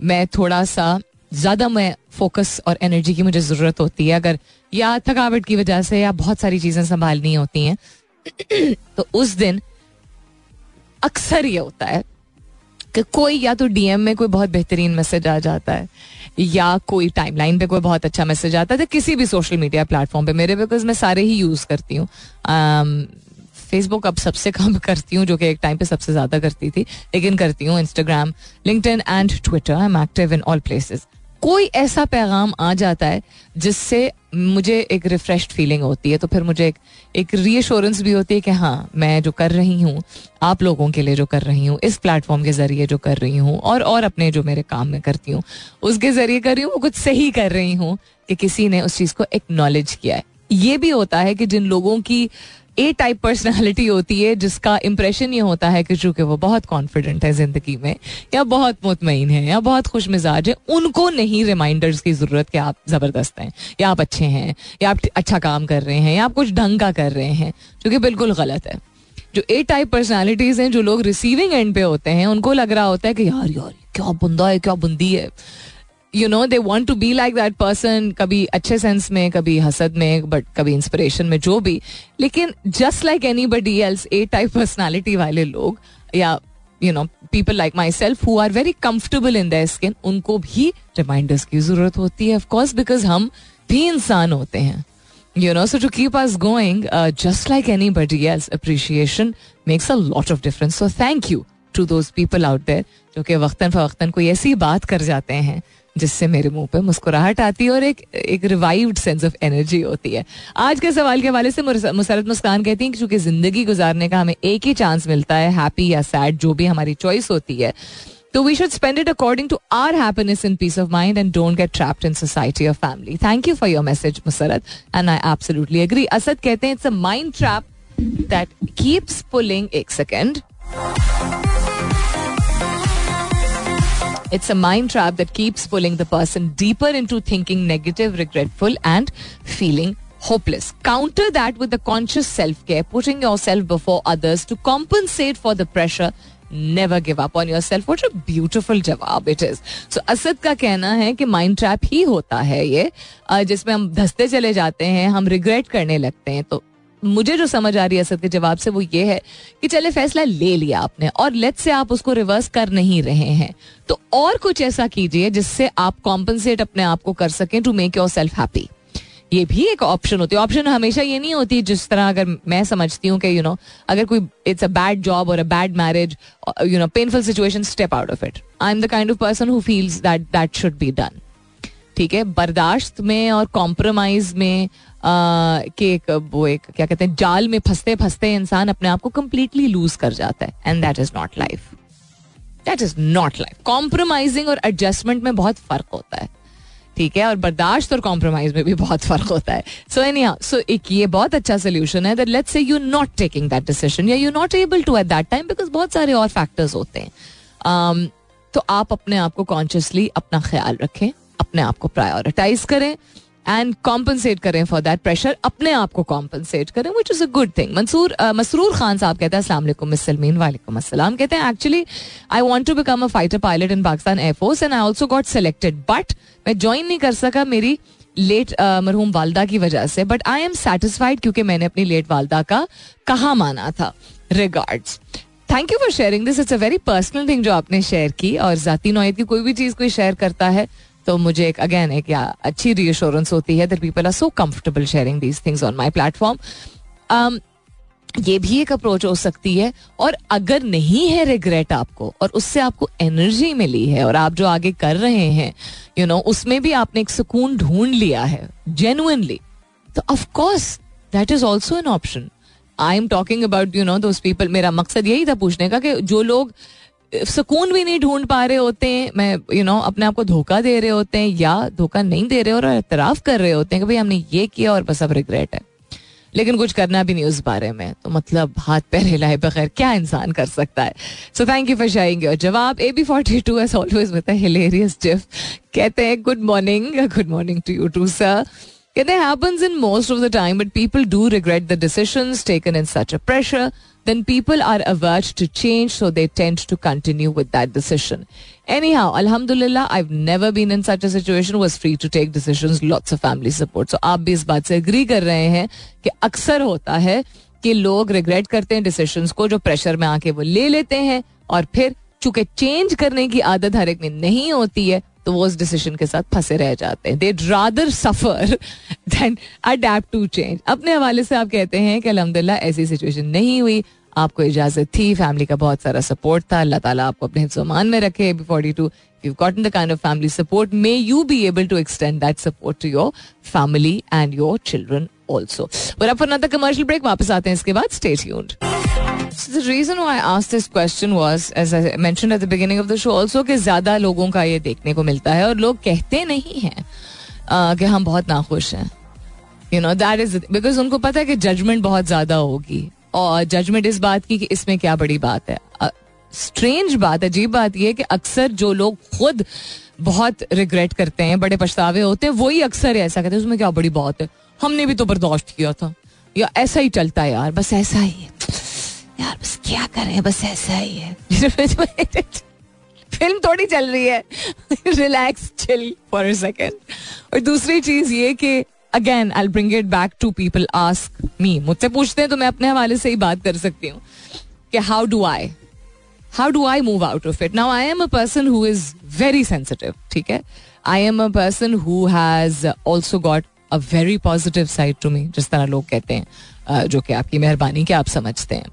मैं थोड़ा सा ज़्यादा मैं फोकस और एनर्जी की मुझे ज़रूरत होती है, अगर या थकावट की वजह से या बहुत सारी चीज़ें संभालनी होती हैं तो उस दिन अक्सर ये होता है कि कोई या तो डीएम में कोई बहुत बेहतरीन मैसेज आ जाता है, या कोई टाइमलाइन पे कोई बहुत अच्छा मैसेज आता है तो किसी भी सोशल मीडिया प्लेटफॉर्म पे मेरे बिकॉज़ मैं सारे ही यूज़ करती हूँ। फेसबुक अब सबसे कम करती हूँ, जो कि एक टाइम पे सबसे ज़्यादा करती थी, लेकिन करती हूँ Instagram LinkedIn and Twitter I am active in all places कोई ऐसा पैगाम आ जाता है जिससे मुझे एक रिफ्रेश फीलिंग होती है तो फिर मुझे एक एक रीअश्योरेंस भी होती है कि हाँ मैं जो कर रही हूँ, आप लोगों के लिए जो कर रही हूँ, इस प्लेटफॉर्म के ज़रिए जो कर रही हूँ और और अपने जो मेरे काम में करती हूँ, उसके ज़रिए कर रही हूँ, वो कुछ सही कर रही हूँ कि किसी ने उस चीज़ को एक्नॉलेज किया है। ये भी होता है कि जिन लोगों की ए टाइप पर्सनालिटी होती है जिसका इंप्रेशन ये होता है कि चूँकि वो बहुत कॉन्फिडेंट है ज़िंदगी में, या बहुत मुतमिन है, या बहुत खुश मिजाज है, उनको नहीं रिमाइंडर्स की ज़रूरत कि आप ज़बरदस्त हैं, या आप अच्छे हैं, या आप अच्छा काम कर रहे हैं, या आप कुछ ढंग का कर रहे हैं, जो कि बिल्कुल गलत है। जो ए टाइप पर्सनैलिटीज हैं, जो लोग रिसीविंग एंड पे होते हैं, उनको लग रहा होता है कि यार यार, क्या बुंदा है, क्या बुंदी है। You know they want to be like that person कभी अच्छे सेंस में कभी हसद में बट कभी इंस्पिरेशन में जो भी। लेकिन just like anybody else A type personality वाले लोग या you know people like myself who are very comfortable in the skin उनको भी रिमाइंडर्स की ज़रूरत होती है ऑफकोर्स बिकॉज़ हम भी इंसान होते हैं। You know so to keep us going uh, just like anybody else appreciation makes a lot of difference so thank you to those people out there जो कि वक्ता फवक्ता कोई ऐसी बात कर जाते हैं। जिससे मेरे मुँह पे मुस्कुराहट आती है और एक एक रिवाइव्ड सेंस ऑफ़ एनर्जी होती है। आज के सवाल के हवाले से मुसरत मुस्कान कहती हैं कि चूँकि ज़िंदगी गुजारने का हमें एक ही चांस मिलता है हैप्पी या सैड जो भी हमारी चॉइस होती है तो we should spend it according to our happiness in peace of mind and don't get trapped in society और family thank you for your message Musarrat and I absolutely agree Asad कहते हैं it's a mind trap that keeps pulling एक second it's a mind trap that keeps pulling the person deeper into thinking negative regretful and feeling hopeless counter that with the conscious self care putting yourself before others to compensate for the pressure never give up on yourself what a beautiful जवाब it is so Asad का कहना है कि mind trap ही होता है ये जिसमें हम धसते चले जाते हैं हम रिग्रेट करने लगते हैं तो मुझे जो समझ आ रही है असद के जवाब से वो ये है कि चले फैसला ले लिया आपने और लेट से आप उसको रिवर्स कर नहीं रहे हैं। तो और कुछ ऐसा कीजिए जिससे आप कॉम्पनसेट अपने आप को कर सकें to make yourself happy ये भी एक ऑप्शन होती है। ऑप्शन हमेशा ये नहीं होती जिस तरह अगर मैं समझती हूँ कि यू नो अगर कोई इट्स अ बैड जॉब और a bad marriage you know painful situation step out of it I am the kind of person who feels that that should be done ठीक है? बर्दाश्त में और कॉम्प्रोमाइज में के एक वो एक क्या कहते हैं जाल में फंसते फंसते इंसान अपने आप को कंप्लीटली लूज कर जाता है। And that is not life that is not life compromising और एडजस्टमेंट में बहुत फ़र्क होता है। ठीक है? और बर्दाश्त और कॉम्प्रोमाइज में भी बहुत फ़र्क होता है। सो एनी सो एक ये बहुत अच्छा सोल्यूशन है that let's say you not taking that decision या you not able to at that time because बहुत सारे और फैक्टर्स होते हैं। Um, तो आप अपने आप को कॉन्शियसली अपना ख्याल रखें अपने आप को प्रायोरिटाइज करें। एंड कॉम्पनसेट करें फॉर दैट प्रेशर अपने आप को कॉम्पनसेट करें which is a good thing Mansoor Masroor Khan Sahab कहते हैं असलम मिस सलमीन वालेकुम अस्सलाम कहते हैं actually I want to become a fighter pilot in Pakistan air force and I also got selected but मैं ज्वाइन नहीं कर सका मेरी लेट uh, मरहूम वालदा की वजह से बट आई एम सेटिस्फाइड क्योंकि मैंने अपनी लेट वालदा का कहा माना था? Regards thank you for sharing this it's a very personal thing जो आपने शेयर की और जाती नोयत की कोई भी चीज़ कोई शेयर करता है तो मुझे एक अगेन एक, या, अच्छी रीअश्योरेंस होती है that people are so comfortable sharing these things on my platform ये भी एक अप्रोच हो सकती है और अगर नहीं है रिग्रेट आपको और उससे आपको एनर्जी मिली है और आप जो आगे कर रहे हैं यू नो उसमें भी आपने एक सुकून ढूंढ लिया है जेनुअनली तो of course that is also an option I am talking about you know those people मेरा मकसद यही था पूछने का कि जो लोग सुकून भी नहीं ढूंढ पा रहे होते हैं। मैं यू you नो know, अपने आप को धोखा दे रहे होते हैं या धोखा नहीं दे रहे और एतराफ कर रहे होते हैं कि भाई हमने ये किया और बस अब रिग्रेट है। लेकिन कुछ करना भी नहीं उस बारे में। तो मतलब हाथ पैर हिलाए बगैर क्या इंसान कर सकता है? So thank you for sharing your जवाब। A B forty two as always with hilarious GIF कहते हैं good morning good morning to you too sir कहते हैं happens in most of the time but people do regret the decisions taken in such a pressure then people are averse to change so they tend to continue with that decision anyhow alhamdulillah i've never been in such a situation was free to take decisions lots of family support so आप भी इस बात से agree कर रहे हैं कि अक्सर होता है कि लोग रिग्रेट करते हैं डिसीजंस को जो प्रेशर में आके वो ले लेते हैं और फिर चूँकि चेंज करने की आदत हर एक में नहीं होती है तो वो उस डिसीज़न के साथ फंसे रह जाते हैं। They rather suffer than to change अपने हवाले से आप कहते हैं कि अलहमदिल्ला ऐसी सिचुएशन नहीं हुई। आपको इजाज़त थी फैमिली का बहुत सारा सपोर्ट था। अल्लाह ताला आपको अपने हिस्सों में रखे। Forty two you got in the kind of family support may you be able to extend that support to your family and your children also और अब फ़ोन कमर्शियल ब्रेक वापस आते हैं इसके बाद। State unit Reason why I asked this question was, as I mentioned at the beginning of the show, also कि ज़्यादा लोगों का ये देखने को मिलता है और लोग कहते नहीं हैं कि हम बहुत नाखुश हैं। You know that is because उनको पता है कि जजमेंट बहुत ज़्यादा होगी। और जजमेंट इस बात की कि इसमें क्या बड़ी बात है। स्ट्रेंज बात अजीब बात यह कि अक्सर जो लोग खुद बहुत रिग्रेट करते हैं बड़े पछतावे होते हैं वही अक्सर ऐसा कहते हैं उसमें क्या बड़ी बात है? हमने भी तो बर्दाश्त किया था। या ऐसा ही चलता है यार बस ऐसा ही है। यार, बस क्या करें? बस ऐसा ही है। फ़िल्म थोड़ी चल रही है। Relax chill for a second और दूसरी चीज़ ये कि again I bring it back to people ask me मुझसे पूछते हैं तो मैं अपने हवाले से ही बात कर सकती हूँ कि how do I how do I move out of it now I am a person who is very sensitive ठीक है? I am a person who has also got a very positive side to me जिस तरह लोग कहते हैं जो कि आपकी मेहरबानी के आप समझते हैं।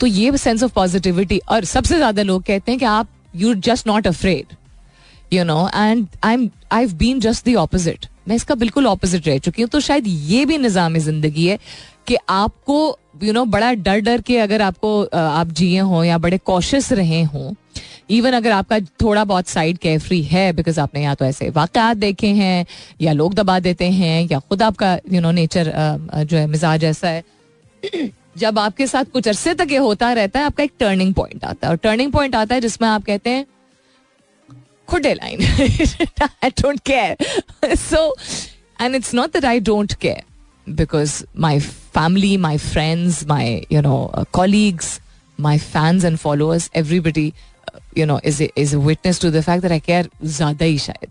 तो ये सेंस ऑफ़ पॉजिटिविटी और सबसे ज़्यादा लोग कहते हैं कि आप you just not afraid you know and I am I been just the opposite मैं इसका बिल्कुल ऑपोजिट रह चुकी हूँ। तो शायद ये भी निज़ाम ज़िंदगी है कि आपको यू you नो know, बड़ा डर डर के अगर आपको आप जिए हों या बड़े कॉशियस रहे हों इवन अगर आपका थोड़ा बहुत साइड केयर है बिकॉज़ आपने या तो ऐसे वाकत देखे हैं या लोग दबा देते हैं या खुद आपका यू नो नेचर जो है मिजाज ऐसा है। जब आपके साथ कुछ अरसे तक ये होता रहता है, आपका एक टर्निंग पॉइंट आता है। और टर्निंग पॉइंट आता है जिसमें आप कहते हैं Khude line I don't care so and it's not that I don't care because my family my friends my you know colleagues my fans and followers everybody you know is is witness to the fact that I care ज़्यादा ही शायद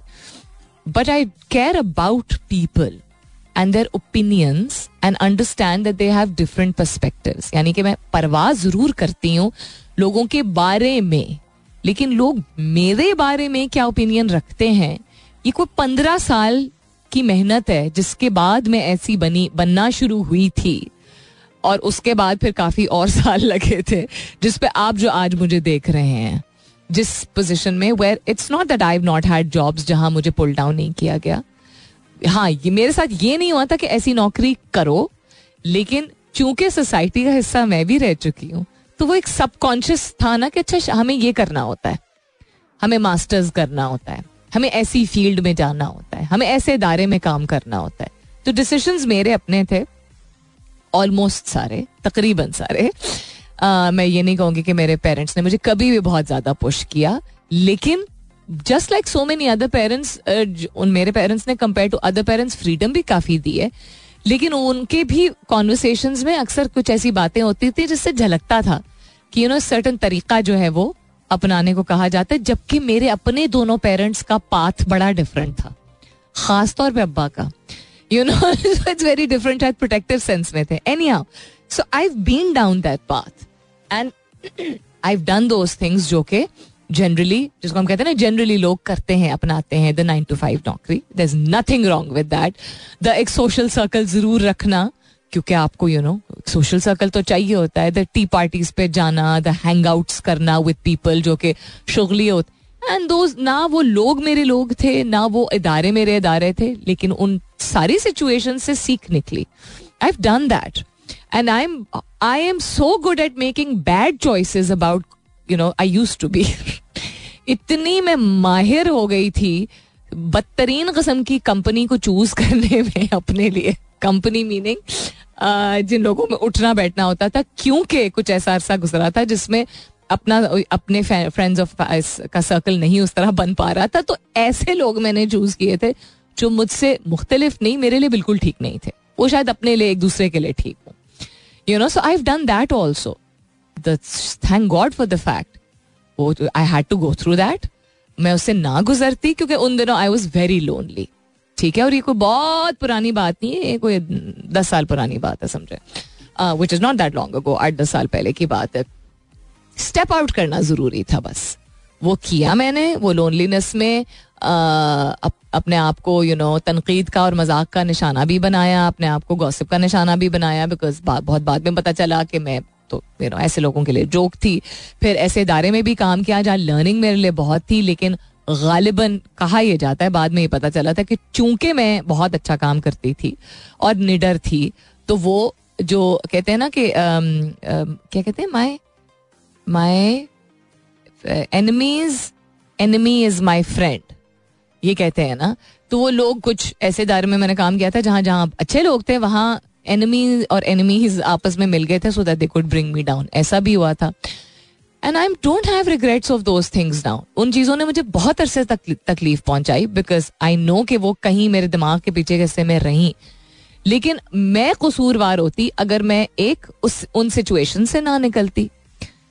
but I care about people and their opinions and understand that they have different perspective यानी कि मैं परवाह ज़रूर करती हूँ लोगों के बारे में। लेकिन लोग मेरे बारे में क्या ओपिनियन रखते हैं? ये कोई पंद्रह साल की मेहनत है, जिसके बाद में ऐसी बनी, बनना शुरू हुई थी। और उसके बाद फिर काफ़ी और साल लगे थे, जिस पे आप जो आज मुझे देख रहे हैं। जिस पोजीशन में where it's not that I have not had jobs जहाँ मुझे पुल डाउन नहीं किया गया। हाँ ये मेरे साथ ये नहीं हुआ था कि ऐसी नौकरी करो लेकिन चूँकि सोसाइटी का हिस्सा मैं भी रह चुकी हूँ तो वो एक सबकॉन्शियस था ना कि अच्छा हमें ये करना होता है हमें मास्टर्स करना होता है हमें ऐसी फ़ील्ड में जाना होता है हमें ऐसे इदारे में काम करना होता है। तो डिसीशंस मेरे अपने थे ऑलमोस्ट सारे तकरीबन सारे। आ, मैं ये नहीं कहूँगी कि मेरे पेरेंट्स ने मुझे कभी भी बहुत ज़्यादा पुश किया लेकिन just like so many other parents मेरे पेरेंट्स ने compare to other parents freedom भी काफ़ी दी है। लेकिन उनके भी कॉन्वर्सेशन में अक्सर कुछ ऐसी बातें होती थी जिससे झलकता था कि यू नो सर्टन तरीका जो है वो अपनाने को कहा जाता है, जबकि मेरे अपने दोनों पेरेंट्स का पाथ बड़ा डिफरेंट था। खास तौर पे अब्बा का। You know it's very different शायद प्रोटेक्टिव सेंस में थे। Anyhow so I been down that path and I done those things जो के जनरली जिसको हम कहते हैं ना जनरली लोग करते हैं, अपनाते हैं द नाइन टू फाइव नौकरी। There is nothing wrong with that the एक सोशल सर्कल ज़रूर रखना, क्योंकि आपको यू नो सोशल सर्कल तो चाहिए होता है। द टी पार्टीज़ पे जाना द हैंग आउट्स करना विद पीपल जो कि शुगली होते एंड दो ना वो लोग मेरे लोग थे, ना वो इदारे मेरे इदारे थे, लेकिन उन सारी सिचुएशन से सीख निकली। I have done that and I am I am so good at making bad choices about you know I use to be इतनी मैं माहिर हो गई थी बदतरीन कस्म की कंपनी को चूज़ करने में अपने लिए। कंपनी मीनिंग जिन लोगों में उठना बैठना होता था, क्योंकि कुछ ऐसा अरसा गुजरा था जिसमें अपना, अपने फ्रेंड्स ऑफ़ का सर्कल नहीं उस तरह बन पा रहा था। तो ऐसे लोग मैंने चूज़ किए थे जो मुझसे मुख्तलिफ़ नहीं, मेरे लिए बिल्कुल ठीक नहीं थे। वो शायद अपने लिए एक दूसरे के लिए ठीक हो। You know so I done that also thank God for the fact वो I had to go through that मैं उससे ना गुजरती क्योंकि उन दिनों आई वॉज़ वेरी लोनली ठीक है? और ये कोई बहुत पुरानी बात नहीं है ये कोई दस साल पुरानी बात है समझे? Which is not that long ago आठ दस साल पहले की बात है। स्टेप आउट करना ज़रूरी था बस। वो किया मैंने वो लोनलीनेस में आ, अप, अपने आप को यू नो तनकीद का और मज़ाक का निशाना भी बनाया अपने आप को गॉसिप का निशाना भी बनाया बिकॉज़ बहुत बाद में पता चला कि मैं तो यू नो ऐसे लोगों के लिए। जोक थी। फिर ऐसे इदारे में भी काम किया जहाँ लर्निंग मेरे लिए बहुत थी, लेकिन गालिबन कहा यह जाता है, बाद में ये पता चला था कि चूँकि मैं बहुत अच्छा काम करती थी और निडर थी तो वो जो कहते हैं ना कि क्या कहते हैं? My my enemies enemy is my friend ये कहते हैं ना। तो वो लोग कुछ ऐसे दायरे में मैंने काम किया था जहाँ जहाँ अच्छे लोग थे, वहाँ एनिमी और एनिमीज आपस में मिल गए थे so that they could bring me down ऐसा भी हुआ था. And I don't have regrets of those things now उन चीज़ों ने मुझे बहुत अरसे तक, तकलीफ़ पहुंचाई बिकॉज़ आई नो कि वो कहीं मेरे दिमाग के पीछे हिस्से में रही. लेकिन मैं कसूरवार होती अगर मैं एक उस, उन सिचुएशन से ना निकलती.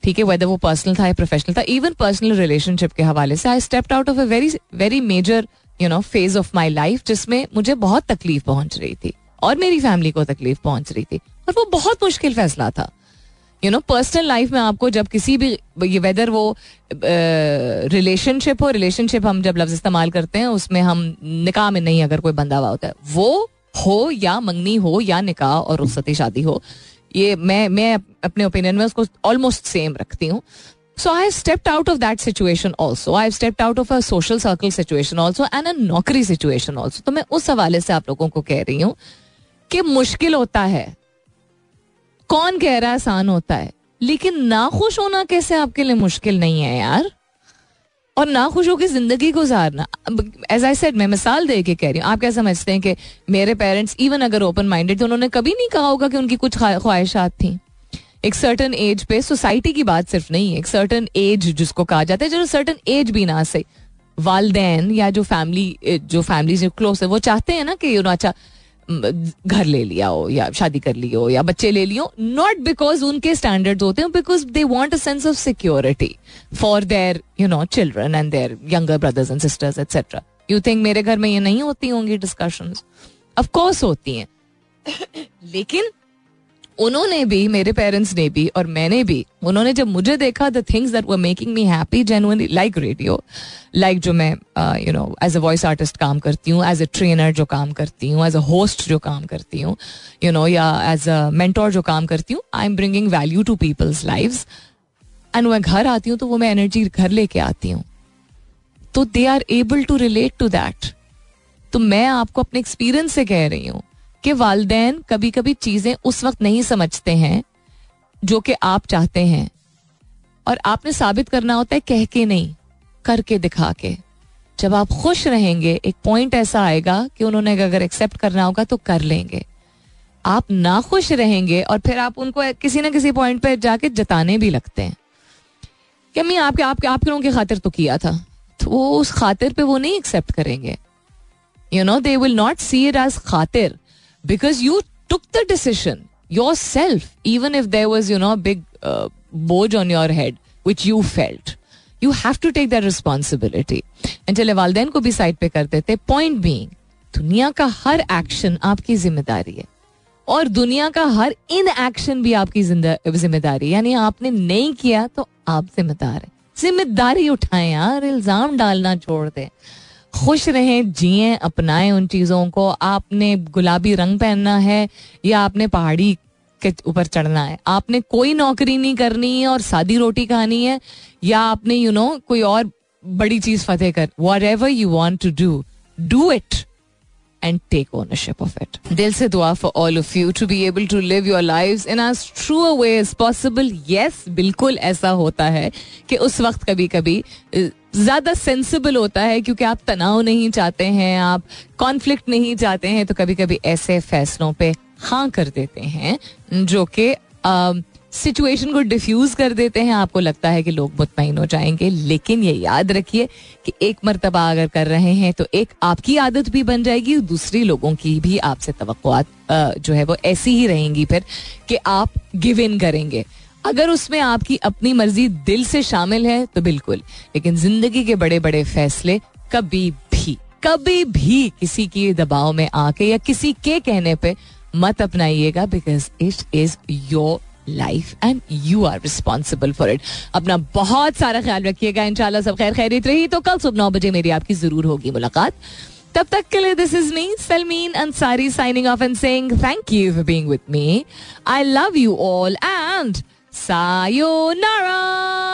ठीक है वेदर वो पर्सनल था या प्रोफेशनल था इवन पर्सनल रिलेशनशिप के हवाले से I stepped out of a very very major you know phase of my life जिसमें मुझे बहुत तकलीफ़ पहुँच रही थी. और मेरी फैमिली को तकलीफ़ पहुँच रही थी। और वो बहुत मुश्किल फैसला था। यू नो पर्सनल लाइफ में आपको जब किसी भी, ये वेदर वो रिलेशनशिप हो रिलेशनशिप हम जब लफ्ज इस्तेमाल करते हैं, उसमें हम निकाह में नहीं अगर कोई बंदा हुआ होता है, वो हो या मंगनी हो या निकाह और रुखसती शादी हो, ये मैं मैं अपने ओपिनियन में उसको ऑलमोस्ट सेम रखती हूँ। So I stepped out of that situation also I stepped out of a social circle situation also and a नौकरी सिचुएशन ऑल्सो तो मैं उस हवाले से आप लोगों को कह रही हूँ कि मुश्किल होता है। कौन कह रहा है आसान होता है? लेकिन ना खुश होना कैसे आपके लिए मुश्किल नहीं है यार? और ना खुश होकर ज़िंदगी गुजारना। एज आई सेड मैं मिसाल दे के कह रही हूँ, आप क्या समझते हैं कि मेरे पेरेंट्स इवन अगर ओपन माइंडेड तो उन्होंने कभी नहीं कहा होगा कि उनकी कुछ ख्वाहिशात थी। एक सर्टन एज पे सोसाइटी की बात सिर्फ़ नहीं है, एक सर्टन एज जिसको कहा जाता है, जो सर्टन एज भी ना सही। वालदेन या जो फैमिली जो फैमिली जो क्लोज है, वो चाहते हैं ना कि यू नो अच्छा घर ले लिया हो या शादी कर ली हो या बच्चे ले लियो नॉट बिकॉज़ उनके स्टैंडर्ड होते हैं because they want a sense of security for their you know children and their younger brothers and sisters etcetera you think मेरे घर में ये नहीं होती होंगी डिस्कशन ऑफकोर्स होती हैं। लेकिन उन्होंने भी, मेरे पेरेंट्स ने भी और मैंने भी, उन्होंने जब मुझे देखा the things that were making me happy genuinely like radio like जो मैं you know as a voice artist काम करती हूँ एज अ ट्रेनर जो काम करती हूँ एज अ होस्ट जो काम करती हूँ यू नो या एज अ मेंटोर जो काम करती हूँ I am bringing value to people's life and मैं घर आती हूँ तो वो मैं एनर्जी घर लेके आती हूँ। तो they are able to relate to that तो मैं आपको अपने एक्सपीरियंस से कह रही हूँ। कि वालदेन कभी कभी चीज़ें उस वक्त नहीं समझते हैं, जो कि आप चाहते हैं। और आपने साबित करना होता है कह के नहीं, करके दिखा के। जब आप खुश रहेंगे, एक पॉइंट ऐसा आएगा कि उन्होंने अगर एक्सेप्ट करना होगा तो कर लेंगे। आप ना खुश रहेंगे और फिर आप उनको किसी ना किसी पॉइंट पर जाके जताने भी लगते हैं। कि मैं आपके आपके आप लोगों की खातिर तो किया था। तो वो उस खातिर पे वो नहीं एक्सेप्ट करेंगे। You know they will not see it as खातिर। Because you took the decision yourself even if there was you know big Bhoj on your head which you felt you have to take that responsibility and चले वाले को भी side पे करते थे point being दुनिया का हर एक्शन आपकी ज़िम्मेदारी है और दुनिया का हर इन एक्शन भी आपकी ज़िम्मेदारी यानी आपने नहीं किया तो आप जिम्मेदार है ज़िम्मेदारी उठाए यार इल्ज़ाम डालना छोड़ दे खुश रहें जिए अपनाएँ उन चीज़ों को। आपने गुलाबी रंग पहनना है या आपने पहाड़ी के ऊपर चढ़ना है। आपने कोई नौकरी नहीं करनी है और सादी रोटी खानी है या आपने यू you नो know, कोई और बड़ी चीज़ फतेह कर whatever you want to do do it and take ownership of it दिल से दुआ for all of you to be able to live your life in as true a way as possible yes बिल्कुल ऐसा होता है कि उस वक्त कभी कभी ज़्यादा सेंसिबल होता है क्योंकि आप तनाव नहीं चाहते हैं, आप कॉन्फ्लिक्ट नहीं चाहते हैं तो कभी कभी ऐसे फैसलों पे हाँ कर देते हैं, जो कि सिचुएशन को डिफ्यूज कर देते हैं। आपको लगता है कि लोग मुतमिन हो जाएँगे, लेकिन ये याद रखिए कि एक मरतबा अगर कर रहे हैं तो एक आपकी आदत भी बन जाएगी दूसरी लोगों की भी आपसे तो जो है वो ऐसी ही रहेंगी फिर कि आप गिव इन करेंगे। अगर उसमें आपकी अपनी मर्ज़ी दिल से शामिल है तो बिल्कुल। लेकिन ज़िंदगी के बड़े बड़े फैसले कभी भी कभी भी किसी के दबाव में आके या किसी के कहने पे मत अपनाइएगा because it is your life and you are responsible for it अपना बहुत सारा ख्याल रखिएगा, इंशाल्लाह सब खैर खैरित रही। तो कल सुबह नौ बजे मेरी आपकी ज़रूर होगी मुलाकात। तब तक के लिए this is me Salmeen Ansari signing off and saying thank you for being with me I love you all and Sayonara!